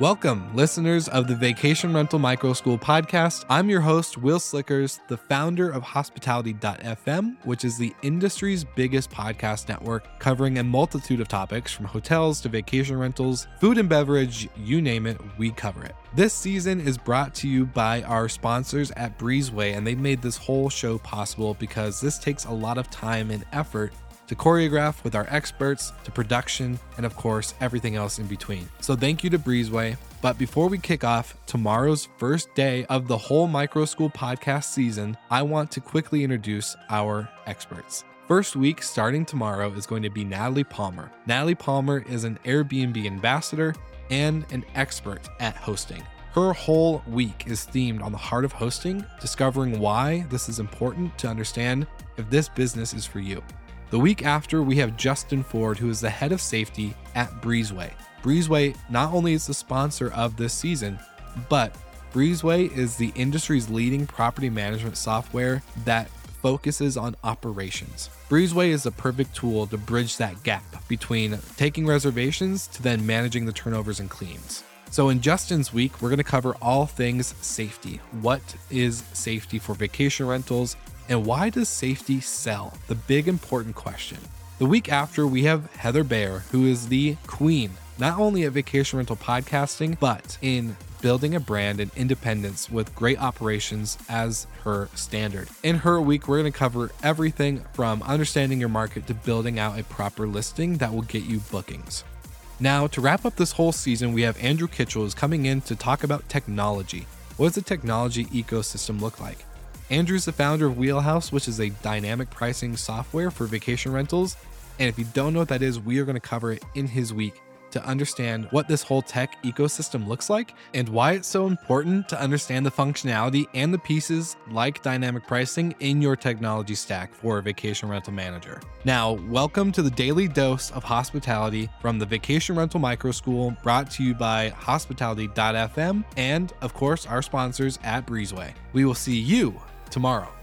Welcome, listeners of the Vacation Rental Micro School podcast. I'm your host, Will Slickers, the founder of Hospitality.fm, which is the industry's biggest podcast network covering a multitude of topics from hotels to vacation rentals, food and beverage, you name it, we cover it. This season is brought to you by our sponsors at Breezeway, and they made this whole show possible because this takes a lot of time and effort to choreograph with our experts, to production, and of course, everything else in between. So thank you to Breezeway. But before we kick off tomorrow's first day of the whole Micro School podcast season, I want to quickly introduce our experts. First week, starting tomorrow, is going to be Natalie Palmer. Natalie Palmer is an Airbnb ambassador and an expert at hosting. Her whole week is themed on the heart of hosting, discovering why this is important to understand if this business is for you. The week after, we have Justin Ford, who is the head of safety at Breezeway. Breezeway not only is the sponsor of this season, but Breezeway is the industry's leading property management software that focuses on operations. Breezeway is the perfect tool to bridge that gap between taking reservations to then managing the turnovers and cleans. So, in Justin's week, we're going to cover all things safety. What is safety for vacation rentals? And why does safety sell? The big important question. The week after, we have Heather Bayer, who is the queen, not only at vacation rental podcasting, but in building a brand and independence with great operations as her standard. In her week, we're going to cover everything from understanding your market to building out a proper listing that will get you bookings. Now, to wrap up this whole season, we have Andrew Kitchell is coming in to talk about technology. What does the technology ecosystem look like? Andrew's the founder of Wheelhouse, which is a dynamic pricing software for vacation rentals. And if you don't know what that is, we are going to cover it in his week to understand what this whole tech ecosystem looks like and why it's so important to understand the functionality and the pieces like dynamic pricing in your technology stack for a vacation rental manager. Now, welcome to the daily dose of hospitality from the Vacation Rental Micro School brought to you by hospitality.fm and, of course, our sponsors at Breezeway. We will see you tomorrow.